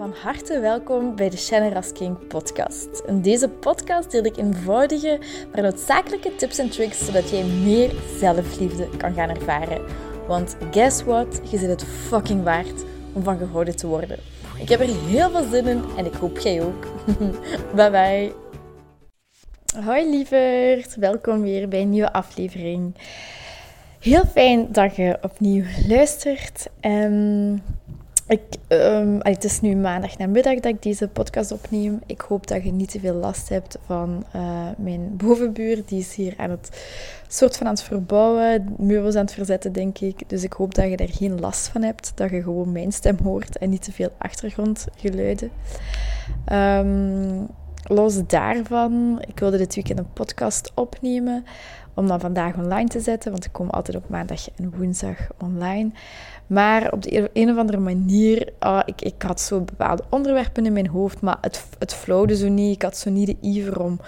Van harte welkom bij de Shannon King podcast. In deze podcast deel ik eenvoudige, maar noodzakelijke tips en tricks zodat jij meer zelfliefde kan gaan ervaren. Want guess what? Je zit het fucking waard om van gehouden te worden. Ik heb er heel veel zin in en ik hoop jij ook. bye bye. Hoi lieverd, welkom weer bij een nieuwe aflevering. Heel fijn dat je opnieuw luistert. En ik, um, het is nu maandag namiddag dat ik deze podcast opneem. Ik hoop dat je niet te veel last hebt van uh, mijn bovenbuur. Die is hier aan het soort van aan het verbouwen, meubels aan het verzetten, denk ik. Dus ik hoop dat je daar geen last van hebt. Dat je gewoon mijn stem hoort en niet te veel achtergrondgeluiden. Um, los daarvan, ik wilde dit weekend een podcast opnemen om dan vandaag online te zetten, want ik kom altijd op maandag en woensdag online. Maar op de een of andere manier, uh, ik, ik had zo bepaalde onderwerpen in mijn hoofd, maar het, het flowde zo niet. Ik had zo niet de iver om,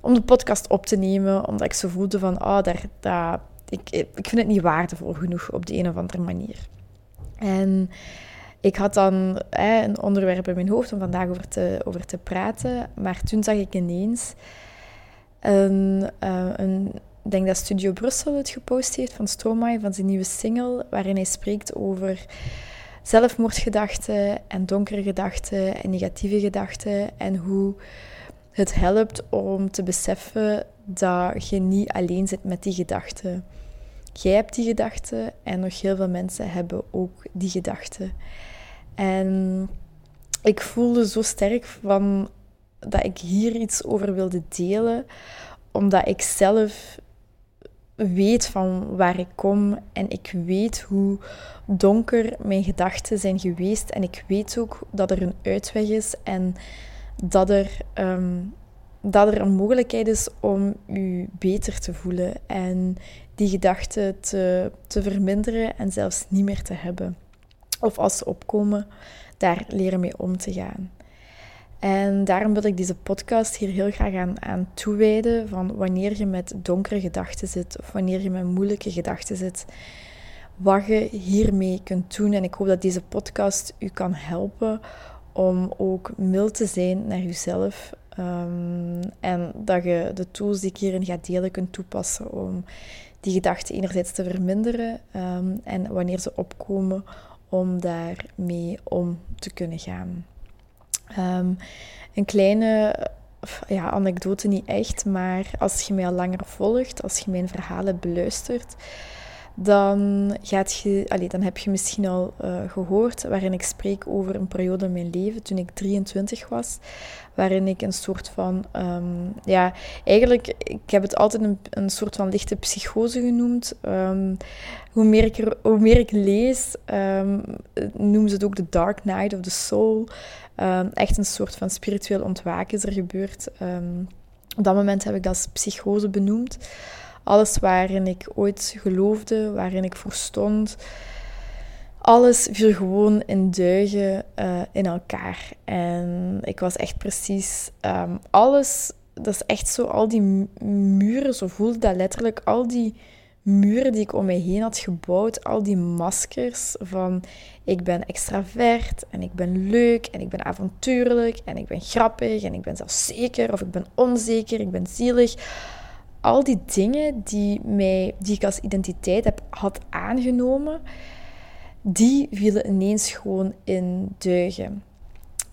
om de podcast op te nemen, omdat ik zo voelde van, oh, daar, daar, ik, ik vind het niet waardevol genoeg op de een of andere manier. En ik had dan een onderwerp in mijn hoofd om vandaag over te, over te praten, maar toen zag ik ineens een, uh, een ik denk dat Studio Brussel het gepost heeft van Stromae, van zijn nieuwe single, waarin hij spreekt over zelfmoordgedachten en donkere gedachten en negatieve gedachten en hoe het helpt om te beseffen dat je niet alleen zit met die gedachten. Jij hebt die gedachten en nog heel veel mensen hebben ook die gedachten. En ik voelde zo sterk van dat ik hier iets over wilde delen, omdat ik zelf weet van waar ik kom en ik weet hoe donker mijn gedachten zijn geweest en ik weet ook dat er een uitweg is en dat er, um, dat er een mogelijkheid is om u beter te voelen en die gedachten te, te verminderen en zelfs niet meer te hebben. Of als ze opkomen, daar leren mee om te gaan. En daarom wil ik deze podcast hier heel graag aan, aan toewijden van wanneer je met donkere gedachten zit of wanneer je met moeilijke gedachten zit, wat je hiermee kunt doen. En ik hoop dat deze podcast u kan helpen om ook mild te zijn naar jezelf. Um, en dat je de tools die ik hierin ga delen kunt toepassen om die gedachten enerzijds te verminderen um, en wanneer ze opkomen om daarmee om te kunnen gaan. Ehm, een kleine ja, anekdote niet echt, maar als je mij al langer volgt, als je mijn verhalen beluistert, dan, gaat je, allez, dan heb je misschien al uh, gehoord waarin ik spreek over een periode in mijn leven toen ik 23 was, waarin ik een soort van, um, ja, eigenlijk, ik heb het altijd een, een soort van lichte psychose genoemd. Um, hoe, meer ik hoe meer ik lees, um, noemen ze het ook de Dark Night of the Soul. echt een soort van spiritueel ontwaken is er gebeurd. op dat moment heb ik dat als psychose benoemd. Alles waarin ik ooit geloofde, waarin ik voor stond, alles viel gewoon in duigen uh, in elkaar. En ik was echt precies um, alles, dat is echt zo, al die muren, zo voelde dat letterlijk, al die muren die ik om mij heen had gebouwd, al die maskers van ik ben extravert en ik ben leuk en ik ben avontuurlijk en ik ben grappig en ik ben zelfzeker of ik ben onzeker, ik ben zielig al die dingen die, mij, die ik als identiteit heb, had aangenomen, die vielen ineens gewoon in duigen.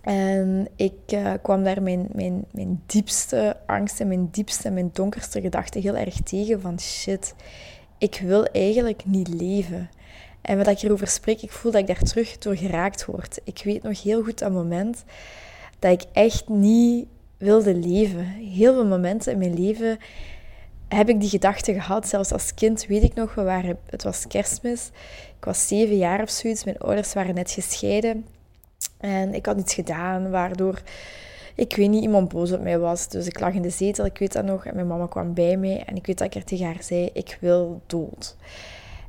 En ik uh, kwam daar mijn, mijn, mijn diepste angsten, mijn diepste en mijn donkerste gedachten heel erg tegen van shit, ik wil eigenlijk niet leven. En wat ik hierover spreek, ik voel dat ik daar terug door geraakt word. Ik weet nog heel goed dat moment dat ik echt niet wilde leven. Heel veel momenten in mijn leven heb ik die gedachte gehad. Zelfs als kind weet ik nog, we waren, het was kerstmis. Ik was zeven jaar of zoiets. Mijn ouders waren net gescheiden. En ik had iets gedaan waardoor, ik weet niet, iemand boos op mij was. Dus ik lag in de zetel, ik weet dat nog. En mijn mama kwam bij mij. En ik weet dat ik er tegen haar zei, ik wil dood.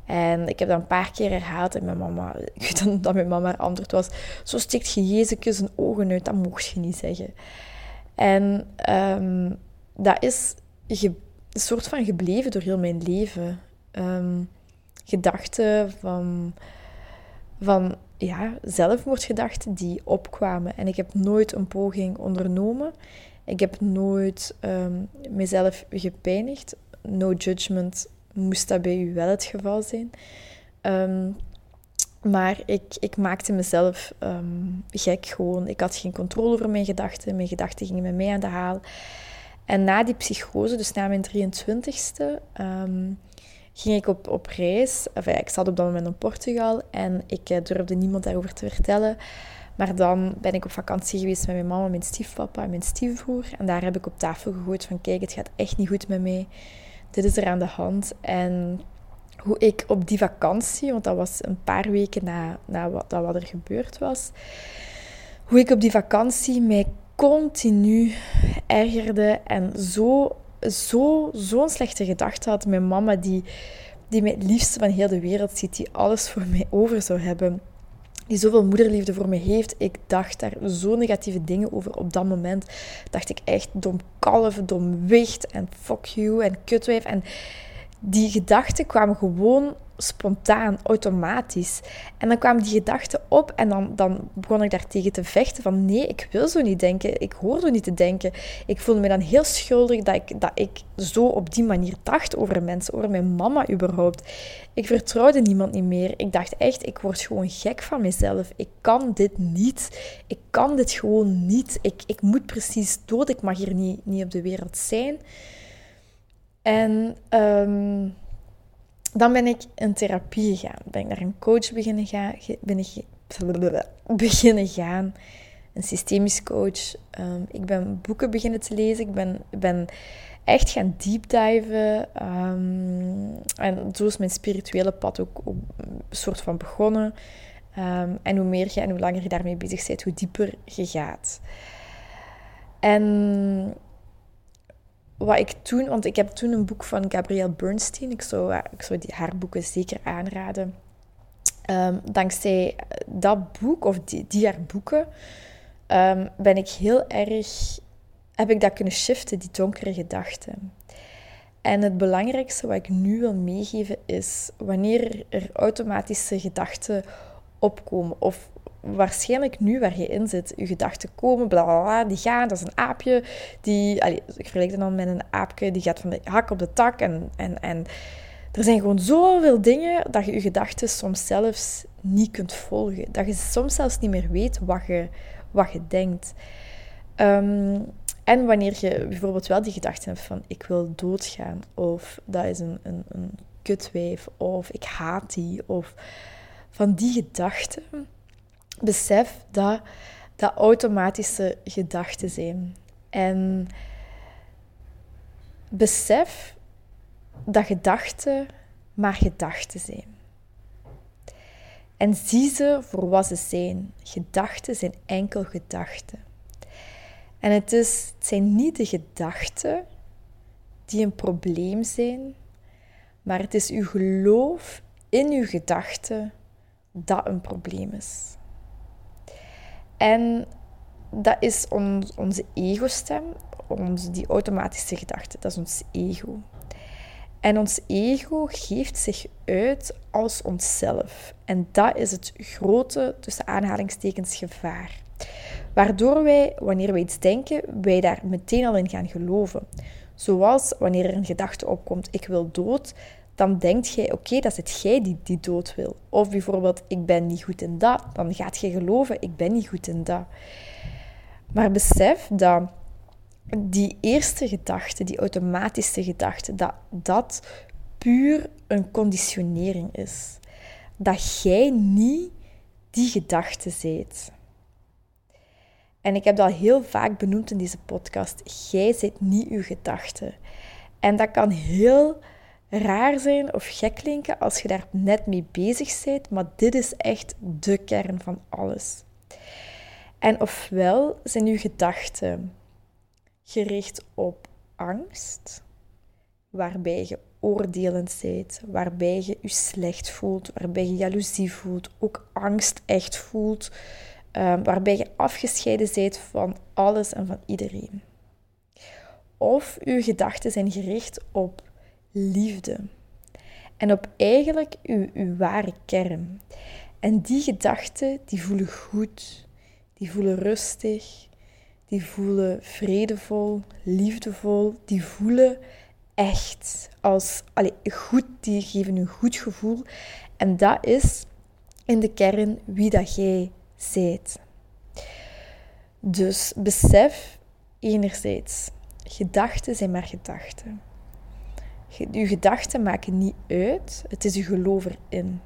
En ik heb dat een paar keer herhaald. En mijn mama, ik weet dat mijn mama antwoord was, zo stikt je Jezus een ogen uit. Dat mocht je niet zeggen. En um, dat is een soort van gebleven door heel mijn leven. Um, gedachten van, van ja, zelfmoordgedachten die opkwamen. En ik heb nooit een poging ondernomen. Ik heb nooit um, mezelf gepijnigd. No judgment moest dat bij u wel het geval zijn. Ehm, maar ik, ik maakte mezelf ehm, gek gewoon. Ik had geen controle over mijn gedachten. Mijn gedachten gingen met mij aan de haal. En na die psychose, dus na mijn 23ste, ging ik op, op reis. Enfin, ik zat op dat moment in Portugal en ik uh, durfde niemand daarover te vertellen. Maar dan ben ik op vakantie geweest met mijn mama, mijn stiefpapa en mijn stiefbroer. En daar heb ik op tafel gegooid van, kijk, het gaat echt niet goed met mij. Dit is er aan de hand. En hoe ik op die vakantie, want dat was een paar weken na, na wat, dat er gebeurd was, hoe ik op die vakantie mij continu ergerde en zo zo, zo'n slechte gedachte had. Mijn mama, die, die mij het liefste van heel de wereld ziet, die alles voor mij over zou hebben. Die zoveel moederliefde voor me heeft. Ik dacht daar zo negatieve dingen over. Op dat moment dacht ik echt dom kalf, dom en fuck you en kutwijf. En die gedachten kwamen gewoon spontaan, automatisch. En dan kwamen die gedachten op en dan, dan begon ik daar tegen te vechten van nee, ik wil zo niet denken, ik hoor zo niet te denken. Ik voelde me dan heel schuldig dat ik, dat ik zo op die manier dacht over mensen, over mijn mama überhaupt. Ik vertrouwde niemand niet meer. Ik dacht echt, ik word gewoon gek van mezelf. Ik kan dit niet. Ik kan dit gewoon niet. Ik, ik moet precies dood. Ik mag hier niet, niet op de wereld zijn. En... Um, dan ben ik in therapie gegaan. Ben ik naar een coach beginnen gaan. Beginnen gaan. Een systemisch coach. Um, ik ben boeken beginnen te lezen. Ik ben, ben echt gaan deepdiven. Um, en zo is mijn spirituele pad ook, een soort van begonnen. En hoe meer je en hoe langer je daarmee bezig bent, hoe dieper je gaat. En wat ik toen, want ik heb toen een boek van Gabrielle Bernstein, ik zou, eh, ik zou die, haar boeken zeker aanraden. Um, dankzij dat boek, of die, die haar boeken, um, ben ik heel erg, heb ik dat kunnen shiften, die donkere gedachten. En het belangrijkste wat ik nu wil meegeven is, wanneer er automatische gedachten opkomen, of waarschijnlijk nu waar je in zit, je gedachten komen, bla bla bla, die gaan, dat is een aapje. Die, allez, ik vergelijk het dan met een aapje, die gaat van de hak op de tak. En, en, en er zijn gewoon zoveel dingen dat je je gedachten soms zelfs niet kunt volgen. Dat je soms zelfs niet meer weet wat je, wat je denkt. Ehm, en wanneer je bijvoorbeeld wel die gedachten hebt van ik wil doodgaan, of dat is een, een, een kutwijf, of ik haat die, of van die gedachten besef dat dat automatische gedachten zijn. En besef dat gedachten maar gedachten zijn. En zie ze voor wat ze zijn. Gedachten zijn enkel gedachten. En het, is, het zijn niet de gedachten die een probleem zijn, maar het is uw geloof in uw gedachten dat een probleem is. En dat is onze ego-stem, die automatische gedachte. Dat is ons ego. En ons ego geeft zich uit als onszelf. En dat is het grote, tussen aanhalingstekens, gevaar. Waardoor wij, wanneer wij iets denken, wij daar meteen al in gaan geloven. Zoals wanneer er een gedachte opkomt, ik wil dood, dan denkt jij, oké, dat is het jij die, die dood wil. Of bijvoorbeeld, ik ben niet goed in dat. Dan gaat je geloven, ik ben niet goed in dat. Maar besef dat die eerste gedachte, die automatische gedachte, dat dat puur een conditionering is. Dat jij niet die gedachte zijt. En ik heb dat heel vaak benoemd in deze podcast. Jij zijt niet uw gedachte. En dat kan heel raar zijn of gek klinken als je daar net mee bezig bent, maar dit is echt de kern van alles. En ofwel zijn uw gedachten gericht op angst, waarbij je oordelend bent, waarbij je je slecht voelt, waarbij je jaloezie voelt, ook angst echt voelt, um, waarbij je afgescheiden bent van alles en van iedereen. Of uw gedachten zijn gericht op liefde. En op eigenlijk uw, uw ware kern. En die gedachten, die voelen goed, die voelen rustig, die voelen vredevol, liefdevol, die voelen echt als allez, goed, die geven een goed gevoel. En dat is in de kern wie dat jij zijt. Dus besef enerzijds, gedachten zijn maar gedachten. Je gedachten maken niet uit, het is je geloof erin.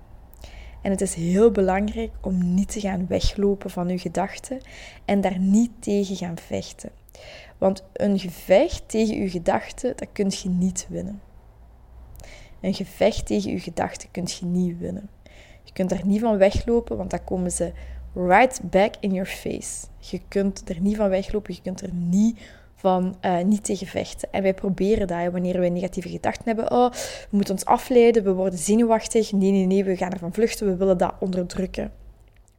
En het is heel belangrijk om niet te gaan weglopen van je gedachten en daar niet tegen gaan vechten. Want een gevecht tegen je gedachten, dat kun je niet winnen. Een gevecht tegen je gedachten kun je niet winnen. Je kunt er niet van weglopen, want dan komen ze right back in your face. Je kunt er niet van weglopen, je kunt er niet van uh, niet tegen vechten. En wij proberen dat wanneer wij negatieve gedachten hebben. Oh, we moeten ons afleiden, we worden zenuwachtig. Nee, nee, nee, we gaan ervan vluchten, we willen dat onderdrukken.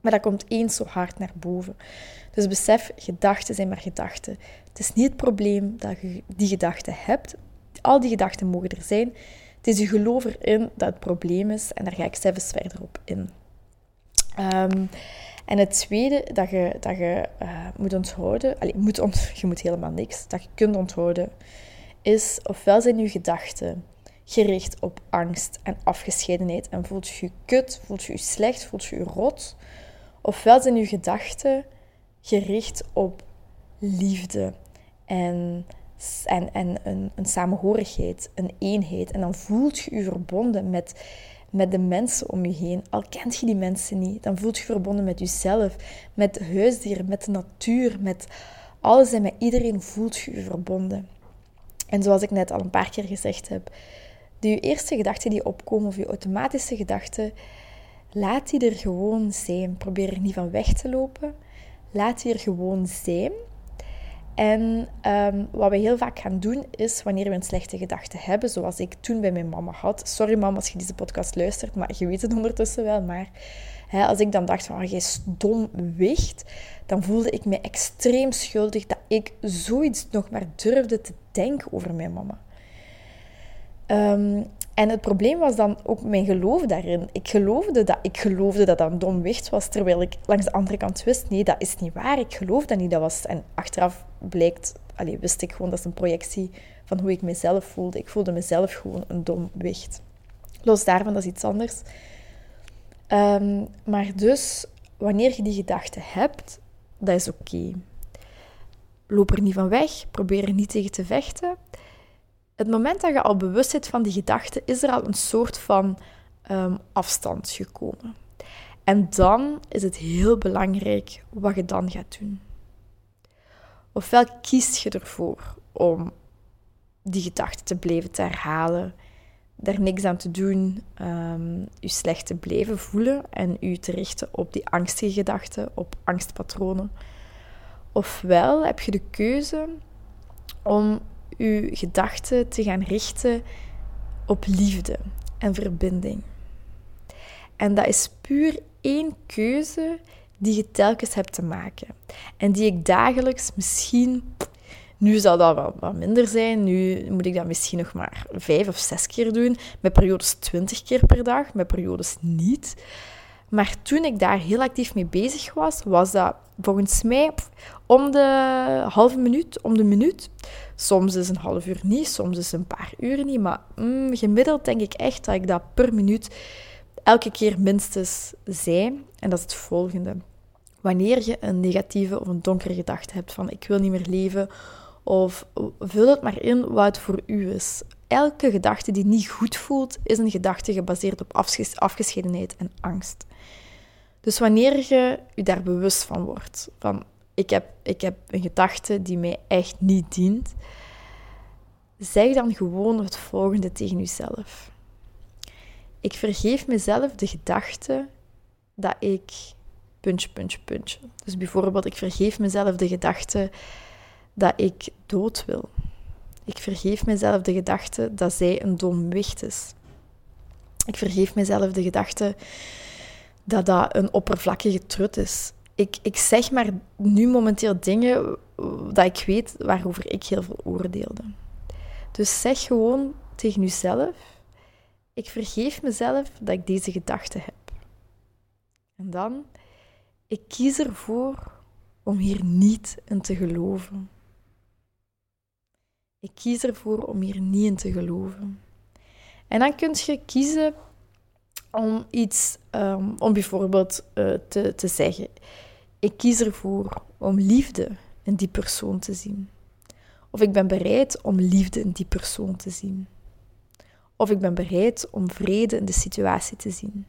Maar dat komt eens zo hard naar boven. Dus besef, gedachten zijn maar gedachten. Het is niet het probleem dat je die gedachten hebt. Al die gedachten mogen er zijn. Het is je geloof erin dat het probleem is. En daar ga ik zelfs verder op in. Um, en het tweede dat je, dat je uh, moet onthouden, allez, moet je moet helemaal niks, dat je kunt onthouden, is ofwel zijn je gedachten gericht op angst en afgescheidenheid en voelt je je kut, voelt je je slecht, voelt je je rot, ofwel zijn je gedachten gericht op liefde en, en, en een, een samenhorigheid, een eenheid. En dan voelt je je verbonden met met de mensen om je heen. Al kent je die mensen niet, dan voelt je verbonden met jezelf, met huisdieren, met de natuur, met alles en met iedereen voelt je je verbonden. En zoals ik net al een paar keer gezegd heb, de eerste gedachten die opkomen of je automatische gedachten, laat die er gewoon zijn. Probeer er niet van weg te lopen. Laat die er gewoon zijn. En um, wat we heel vaak gaan doen is, wanneer we een slechte gedachte hebben, zoals ik toen bij mijn mama had. Sorry mama als je deze podcast luistert, maar je weet het ondertussen wel. Maar hè, als ik dan dacht van, oh, jij stom wicht, dan voelde ik me extreem schuldig dat ik zoiets nog maar durfde te denken over mijn mama. Um, en het probleem was dan ook mijn geloof daarin. Ik geloofde dat ik geloofde dat dat een dom wicht was, terwijl ik langs de andere kant wist, nee, dat is niet waar. Ik geloof dat niet. Dat was, en achteraf blijkt, allez, wist ik gewoon dat is een projectie van hoe ik mezelf voelde. Ik voelde mezelf gewoon een dom wicht. Los daarvan, dat is iets anders. Um, maar dus, wanneer je die gedachte hebt, dat is oké. Loop er niet van weg, probeer er niet tegen te vechten het moment dat je al bewust bent van die gedachte, is er al een soort van um, afstand gekomen. En dan is het heel belangrijk wat je dan gaat doen. Ofwel kies je ervoor om die gedachte te blijven te herhalen, daar niks aan te doen, um, je slecht te blijven voelen en je te richten op die angstige gedachten, op angstpatronen. Ofwel heb je de keuze om uw gedachten te gaan richten op liefde en verbinding. En dat is puur één keuze die je telkens hebt te maken. En die ik dagelijks misschien. Nu zal dat wel wat minder zijn. Nu moet ik dat misschien nog maar vijf of zes keer doen. Met periodes twintig keer per dag, met periodes niet. Maar toen ik daar heel actief mee bezig was, was dat volgens mij om de halve minuut, om de minuut. Soms is een half uur niet, soms is een paar uur niet. Maar mm, gemiddeld denk ik echt dat ik dat per minuut elke keer minstens zei. En dat is het volgende. Wanneer je een negatieve of een donkere gedachte hebt van ik wil niet meer leven, of vul het maar in wat het voor u is. Elke gedachte die niet goed voelt, is een gedachte gebaseerd op afgescheidenheid en angst. Dus wanneer je je daar bewust van wordt, van ik heb, ik heb een gedachte die mij echt niet dient, zeg dan gewoon het volgende tegen jezelf. Ik vergeef mezelf de gedachte dat ik puntje, puntje, puntje. Dus bijvoorbeeld, ik vergeef mezelf de gedachte dat ik dood wil. Ik vergeef mezelf de gedachte dat zij een dom wicht is. Ik vergeef mezelf de gedachte dat dat een oppervlakkige trut is. Ik, ik zeg maar nu momenteel dingen dat ik weet waarover ik heel veel oordeelde. Dus zeg gewoon tegen jezelf: Ik vergeef mezelf dat ik deze gedachte heb. En dan, ik kies ervoor om hier niet in te geloven. Ik kies ervoor om hier niet in te geloven. En dan kun je kiezen om iets, um, om bijvoorbeeld uh, te, te zeggen: Ik kies ervoor om liefde in die persoon te zien. Of ik ben bereid om liefde in die persoon te zien. Of ik ben bereid om vrede in de situatie te zien.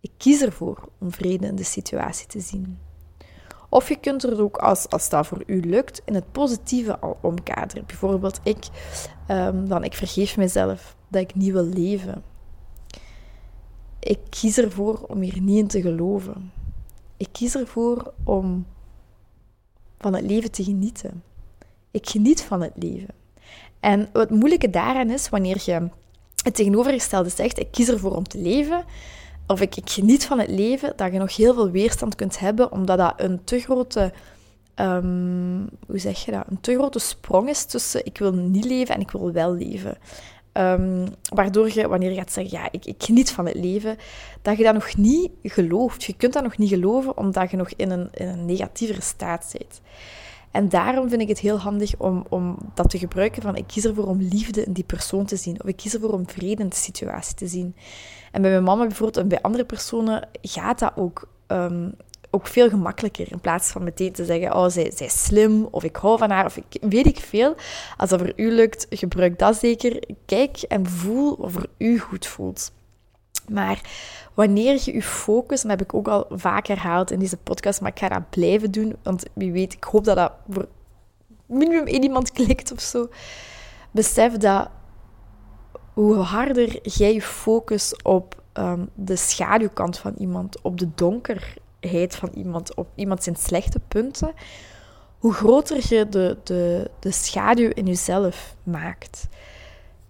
Ik kies ervoor om vrede in de situatie te zien. Of je kunt er ook, als, als dat voor u lukt, in het positieve al omkaderen. Bijvoorbeeld, ik, um, dan, ik vergeef mezelf dat ik niet wil leven. Ik kies ervoor om hier niet in te geloven. Ik kies ervoor om van het leven te genieten. Ik geniet van het leven. En wat moeilijke daaraan is, wanneer je het tegenovergestelde zegt, ik kies ervoor om te leven, of ik, geniet van het leven, dat je nog heel veel weerstand kunt hebben, omdat dat een te grote, um, hoe zeg je dat, een te grote sprong is tussen ik wil niet leven en ik wil wel leven. Um, waardoor je, wanneer je gaat zeggen, ja, ik, ik, geniet van het leven, dat je dat nog niet gelooft. Je kunt dat nog niet geloven, omdat je nog in een, een negatievere staat zit. En daarom vind ik het heel handig om, om dat te gebruiken van ik kies ervoor om liefde in die persoon te zien. Of ik kies ervoor om vrede in de situatie te zien. En bij mijn mama bijvoorbeeld en bij andere personen gaat dat ook, um, ook veel gemakkelijker. In plaats van meteen te zeggen, oh, zij, zij slim, of ik hou van haar, of ik weet ik veel. Als dat voor u lukt, gebruik dat zeker. Kijk en voel wat voor u goed voelt. Maar wanneer je je focus, dat heb ik ook al vaak herhaald in deze podcast, maar ik ga dat blijven doen, want wie weet, ik hoop dat dat voor minimum één iemand klikt of zo. Besef dat hoe harder jij je focust op ehm, de schaduwkant van iemand, op de van iemand, op iemand zijn slechte punten, hoe groter je de, de, de schaduw in jezelf maakt.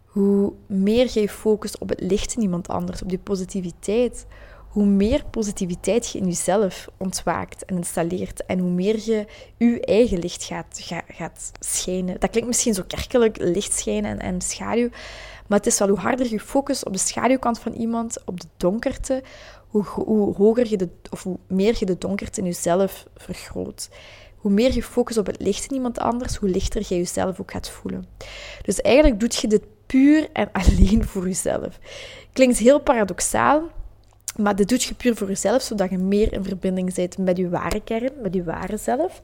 Hoe meer je focust op het licht in iemand anders, op die positiviteit, hoe meer positiviteit je in jezelf ontwaakt en installeert en hoe meer je je eigen licht gaat, gaat, gaat schijnen. Dat klinkt misschien zo kerkelijk, licht schijnen en, en schaduw, maar het is wel hoe harder je focust op de schaduwkant van iemand, op de donkerte, hoe, hoger je de, of hoe meer je de donkerte in jezelf vergroot. Hoe meer je focust op het licht in iemand anders, hoe lichter je jezelf ook gaat voelen. Dus eigenlijk doet je dit puur en alleen voor jezelf. Klinkt heel paradoxaal, maar dit doet je puur voor jezelf, zodat je meer in verbinding bent met je ware kern, met je ware zelf.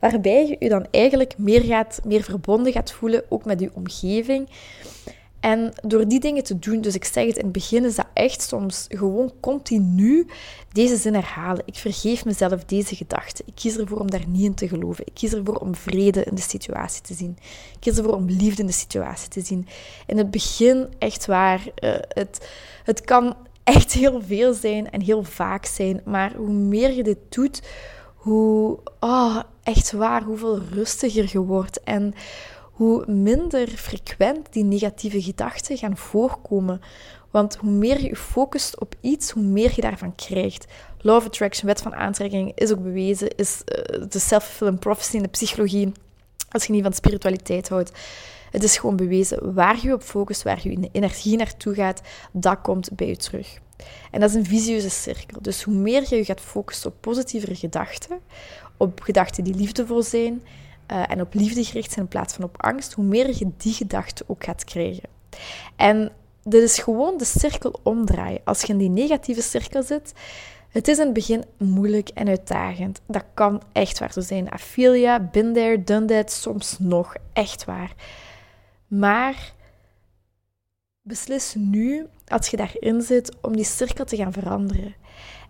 Waarbij je je dan eigenlijk meer, gaat, meer verbonden gaat voelen, ook met je omgeving. En door die dingen te doen, dus ik zeg het in het begin, is dat echt soms gewoon continu deze zin herhalen. Ik vergeef mezelf deze gedachte. Ik kies ervoor om daar niet in te geloven. Ik kies ervoor om vrede in de situatie te zien. Ik kies ervoor om liefde in de situatie te zien. In het begin, echt waar, uh, het, het kan echt heel veel zijn en heel vaak zijn. Maar hoe meer je dit doet, hoe, oh, echt waar, hoeveel rustiger je wordt. En hoe minder frequent die negatieve gedachten gaan voorkomen. Want hoe meer je je focust op iets, hoe meer je daarvan krijgt. Law of Attraction, wet van aantrekking, is ook bewezen, is uh, de self-fulfilling prophecy in de psychologie, als je niet van spiritualiteit houdt. Het is gewoon bewezen, waar je op focust, waar je energie naartoe gaat, dat komt bij je terug. En dat is een visieuze cirkel. Dus hoe meer je je gaat focussen op positievere gedachten, op gedachten die liefdevol zijn, uh, en op liefde gericht zijn in plaats van op angst, hoe meer je die gedachte ook gaat krijgen. En dit is gewoon de cirkel omdraaien. Als je in die negatieve cirkel zit, het is in het begin moeilijk en uitdagend. Dat kan echt waar zo zijn. Aphilia, been there, done that, soms nog. Echt waar. Maar beslis nu, als je daarin zit, om die cirkel te gaan veranderen.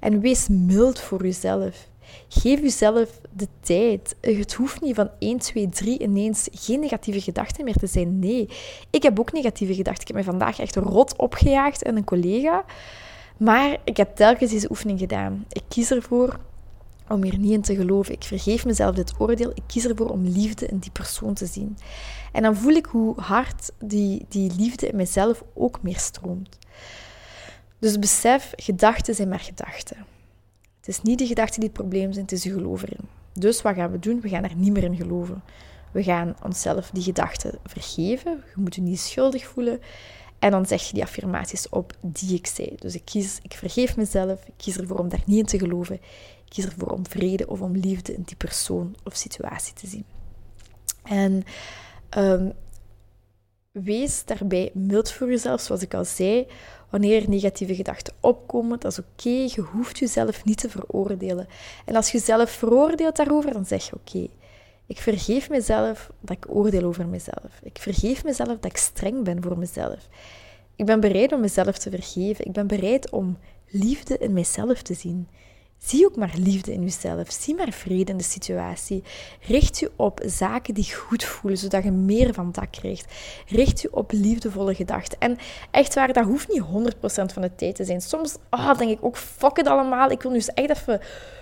En wees mild voor jezelf. Geef jezelf de tijd. Het hoeft niet van 1, 2, 3 ineens geen negatieve gedachten meer te zijn. Nee, ik heb ook negatieve gedachten. Ik heb me vandaag echt rot opgejaagd in een collega. Maar ik heb telkens deze oefening gedaan. Ik kies ervoor om hier niet in te geloven. Ik vergeef mezelf dit oordeel. Ik kies ervoor om liefde in die persoon te zien. En dan voel ik hoe hard die, die liefde in mezelf ook meer stroomt. Dus besef, gedachten zijn maar gedachten. Het is niet de gedachten die het probleem zijn, het is je geloof. Dus wat gaan we doen? We gaan er niet meer in geloven. We gaan onszelf die gedachten vergeven. Je moet je niet schuldig voelen. En dan zeg je die affirmaties op die ik zei. Dus ik kies, ik vergeef mezelf, ik kies ervoor om daar niet in te geloven. Ik kies ervoor om vrede of om liefde in die persoon of situatie te zien. En um, wees daarbij mild voor jezelf, zoals ik al zei. Wanneer negatieve gedachten opkomen, dat is oké. Je hoeft jezelf niet te veroordelen. En als je jezelf veroordeelt daarover, dan zeg je oké. ik vergeef mezelf dat ik oordeel over mezelf. Ik vergeef mezelf dat ik streng ben voor mezelf. Ik ben bereid om mezelf te vergeven. Ik ben bereid om liefde in mezelf te zien. Zie ook maar liefde in jezelf. Zie maar vrede in de situatie. Richt je op zaken die goed voelen, zodat je meer van dat krijgt. Richt je op liefdevolle gedachten. En echt waar, dat hoeft niet 100% van de tijd te zijn. Soms oh, denk ik ook, fuck het allemaal. Ik wil nu eens echt even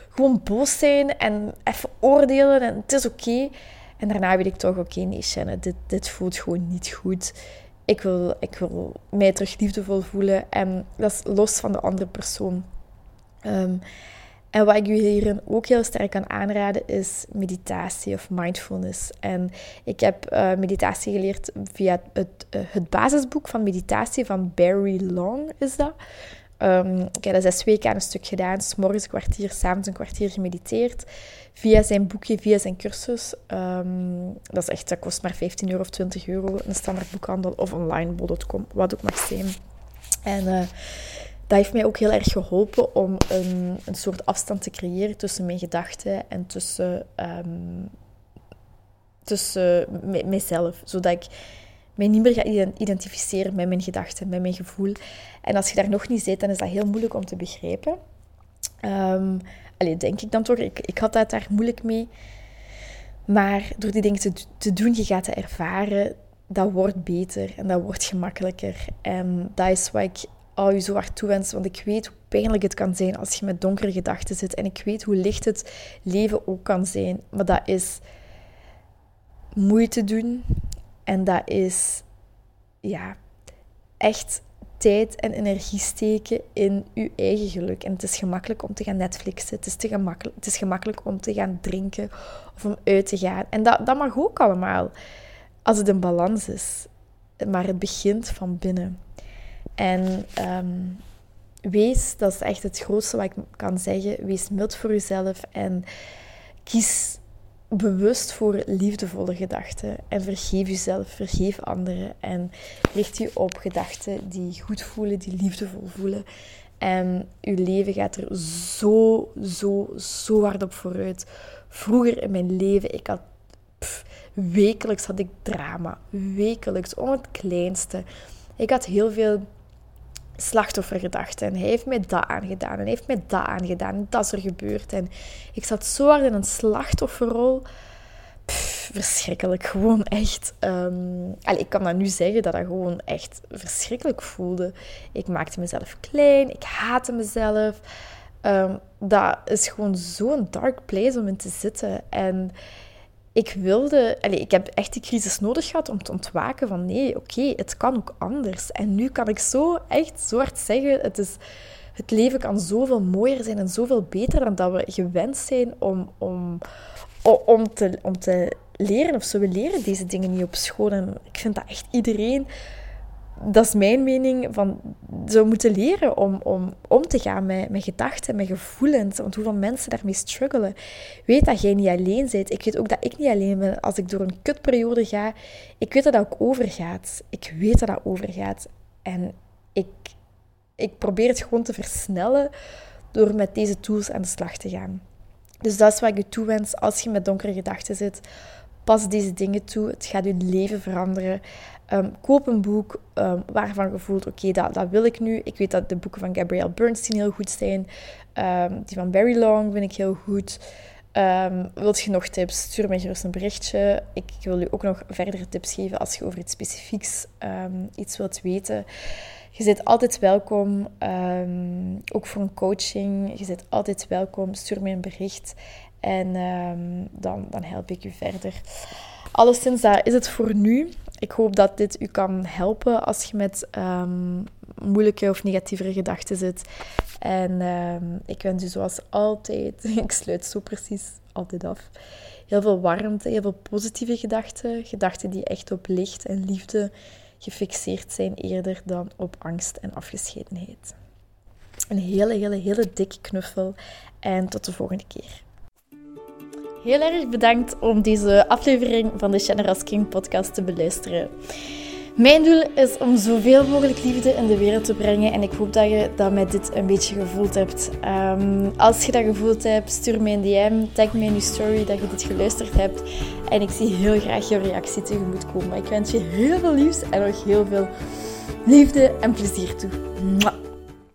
gewoon boos zijn en even oordelen en het is oké. En daarna weet ik toch, oké, nee, Shannon, dit, dit voelt gewoon niet goed. Ik wil, ik wil mij terug liefdevol voelen en dat is los van de andere persoon. Um, en wat ik u hierin ook heel sterk kan aanraden is meditatie of mindfulness. En ik heb uh, meditatie geleerd via het, uh, het basisboek van meditatie van Barry Long, is dat. Um, ik heb dat zes weken aan een stuk gedaan. S morgens een kwartier, s'avonds een kwartier gemediteerd. Via zijn boekje, via zijn cursus. Um, dat, is echt, dat kost maar 15 euro of 20 euro een standaard boekhandel of online, bol.com, wat ook mag zijn. En... Uh, dat heeft mij ook heel erg geholpen om een, een soort afstand te creëren tussen mijn gedachten en tussen, um, tussen mijzelf. Zodat ik mij niet meer ga identificeren met mijn gedachten, met mijn gevoel. En als je daar nog niet zit, dan is dat heel moeilijk om te begrijpen. Um, alleen denk ik dan toch. Ik, ik had dat daar moeilijk mee. Maar door die dingen te, te doen, je gaat het ervaren, dat wordt beter en dat wordt gemakkelijker. En dat is wat ik al je zo hard toewens. Want ik weet hoe pijnlijk het kan zijn als je met donkere gedachten zit. En ik weet hoe licht het leven ook kan zijn. Maar dat is moeite doen. En dat is ja, echt tijd en energie steken in je eigen geluk. En het is gemakkelijk om te gaan Netflixen. Het is, te gemakkelijk, het is gemakkelijk om te gaan drinken of om uit te gaan. En dat, dat mag ook allemaal, als het een balans is. Maar het begint van binnen. En um, wees, dat is echt het grootste wat ik kan zeggen, wees mild voor jezelf en kies bewust voor liefdevolle gedachten. En vergeef jezelf, vergeef anderen en richt je op gedachten die goed voelen, die liefdevol voelen. En je leven gaat er zo, zo, zo hard op vooruit. Vroeger in mijn leven, ik had... wekelijks had ik drama. Wekelijks, om het kleinste. Ik had heel veel slachtoffergedachte. En hij heeft mij dat aangedaan. En heeft mij dat aangedaan. Dat is er gebeurd. En ik zat zo hard in een slachtofferrol. verschrikkelijk. Gewoon echt. Um, ik kan dat nu zeggen dat dat gewoon echt verschrikkelijk voelde. Ik maakte mezelf klein. Ik haatte mezelf. Um, dat is gewoon zo'n dark place om in te zitten. En ik wilde, allez, ik heb echt die crisis nodig gehad om te ontwaken van nee, oké, het kan ook anders. En nu kan ik zo echt zo hard zeggen, het, is, het leven kan zoveel mooier zijn en zoveel beter dan dat we gewend zijn om, om, om, te, om te leren of zo. We leren deze dingen niet op school en ik vind dat echt iedereen dat is mijn mening, van, zou moeten leren om, om om te gaan met, met gedachten, met gevoelens. Want hoeveel mensen daarmee struggelen. Weet dat jij niet alleen bent. Ik weet ook dat ik niet alleen ben. Als ik door een kutperiode ga, ik weet dat dat ook overgaat. Ik weet dat dat overgaat. En ik, ik probeer het gewoon te versnellen door met deze tools aan de slag te gaan. Dus dat is wat ik je toewens als je met donkere gedachten zit. Pas deze dingen toe. Het gaat je leven veranderen. Um, koop een boek um, waarvan je voelt, oké, dat, dat wil ik nu. Ik weet dat de boeken van Gabrielle Bernstein heel goed zijn. Um, die van Barry Long vind ik heel goed. wilt je nog tips? Stuur mij gerust een berichtje. Ik wil je ook nog verdere tips geven als je over iets specifieks iets wilt weten. Je zit altijd welkom, ook voor een coaching. Je zit altijd welkom. Stuur mij een bericht en dan, dan help ik je verder. Alleszins, dat is het voor nu. Ik hoop dat dit u kan helpen als je met um, moeilijke of negatievere gedachten zit. En um, ik wens u zoals altijd, ik sluit zo precies altijd af, heel veel warmte, heel veel positieve gedachten. Gedachten die echt op licht en liefde gefixeerd zijn eerder dan op angst en afgescheidenheid. Een hele, hele, hele dikke knuffel en tot de volgende keer. Heel erg bedankt om deze aflevering van de Generous King podcast te beluisteren. Mijn doel is om zoveel mogelijk liefde in de wereld te brengen en ik hoop dat je dat met dit een beetje gevoeld hebt. Um, als je dat gevoeld hebt, stuur mij een DM, tag me in je story dat je dit geluisterd hebt en ik zie heel graag jouw reactie tegemoet komen. Ik wens je heel veel liefs en nog heel veel liefde en plezier toe.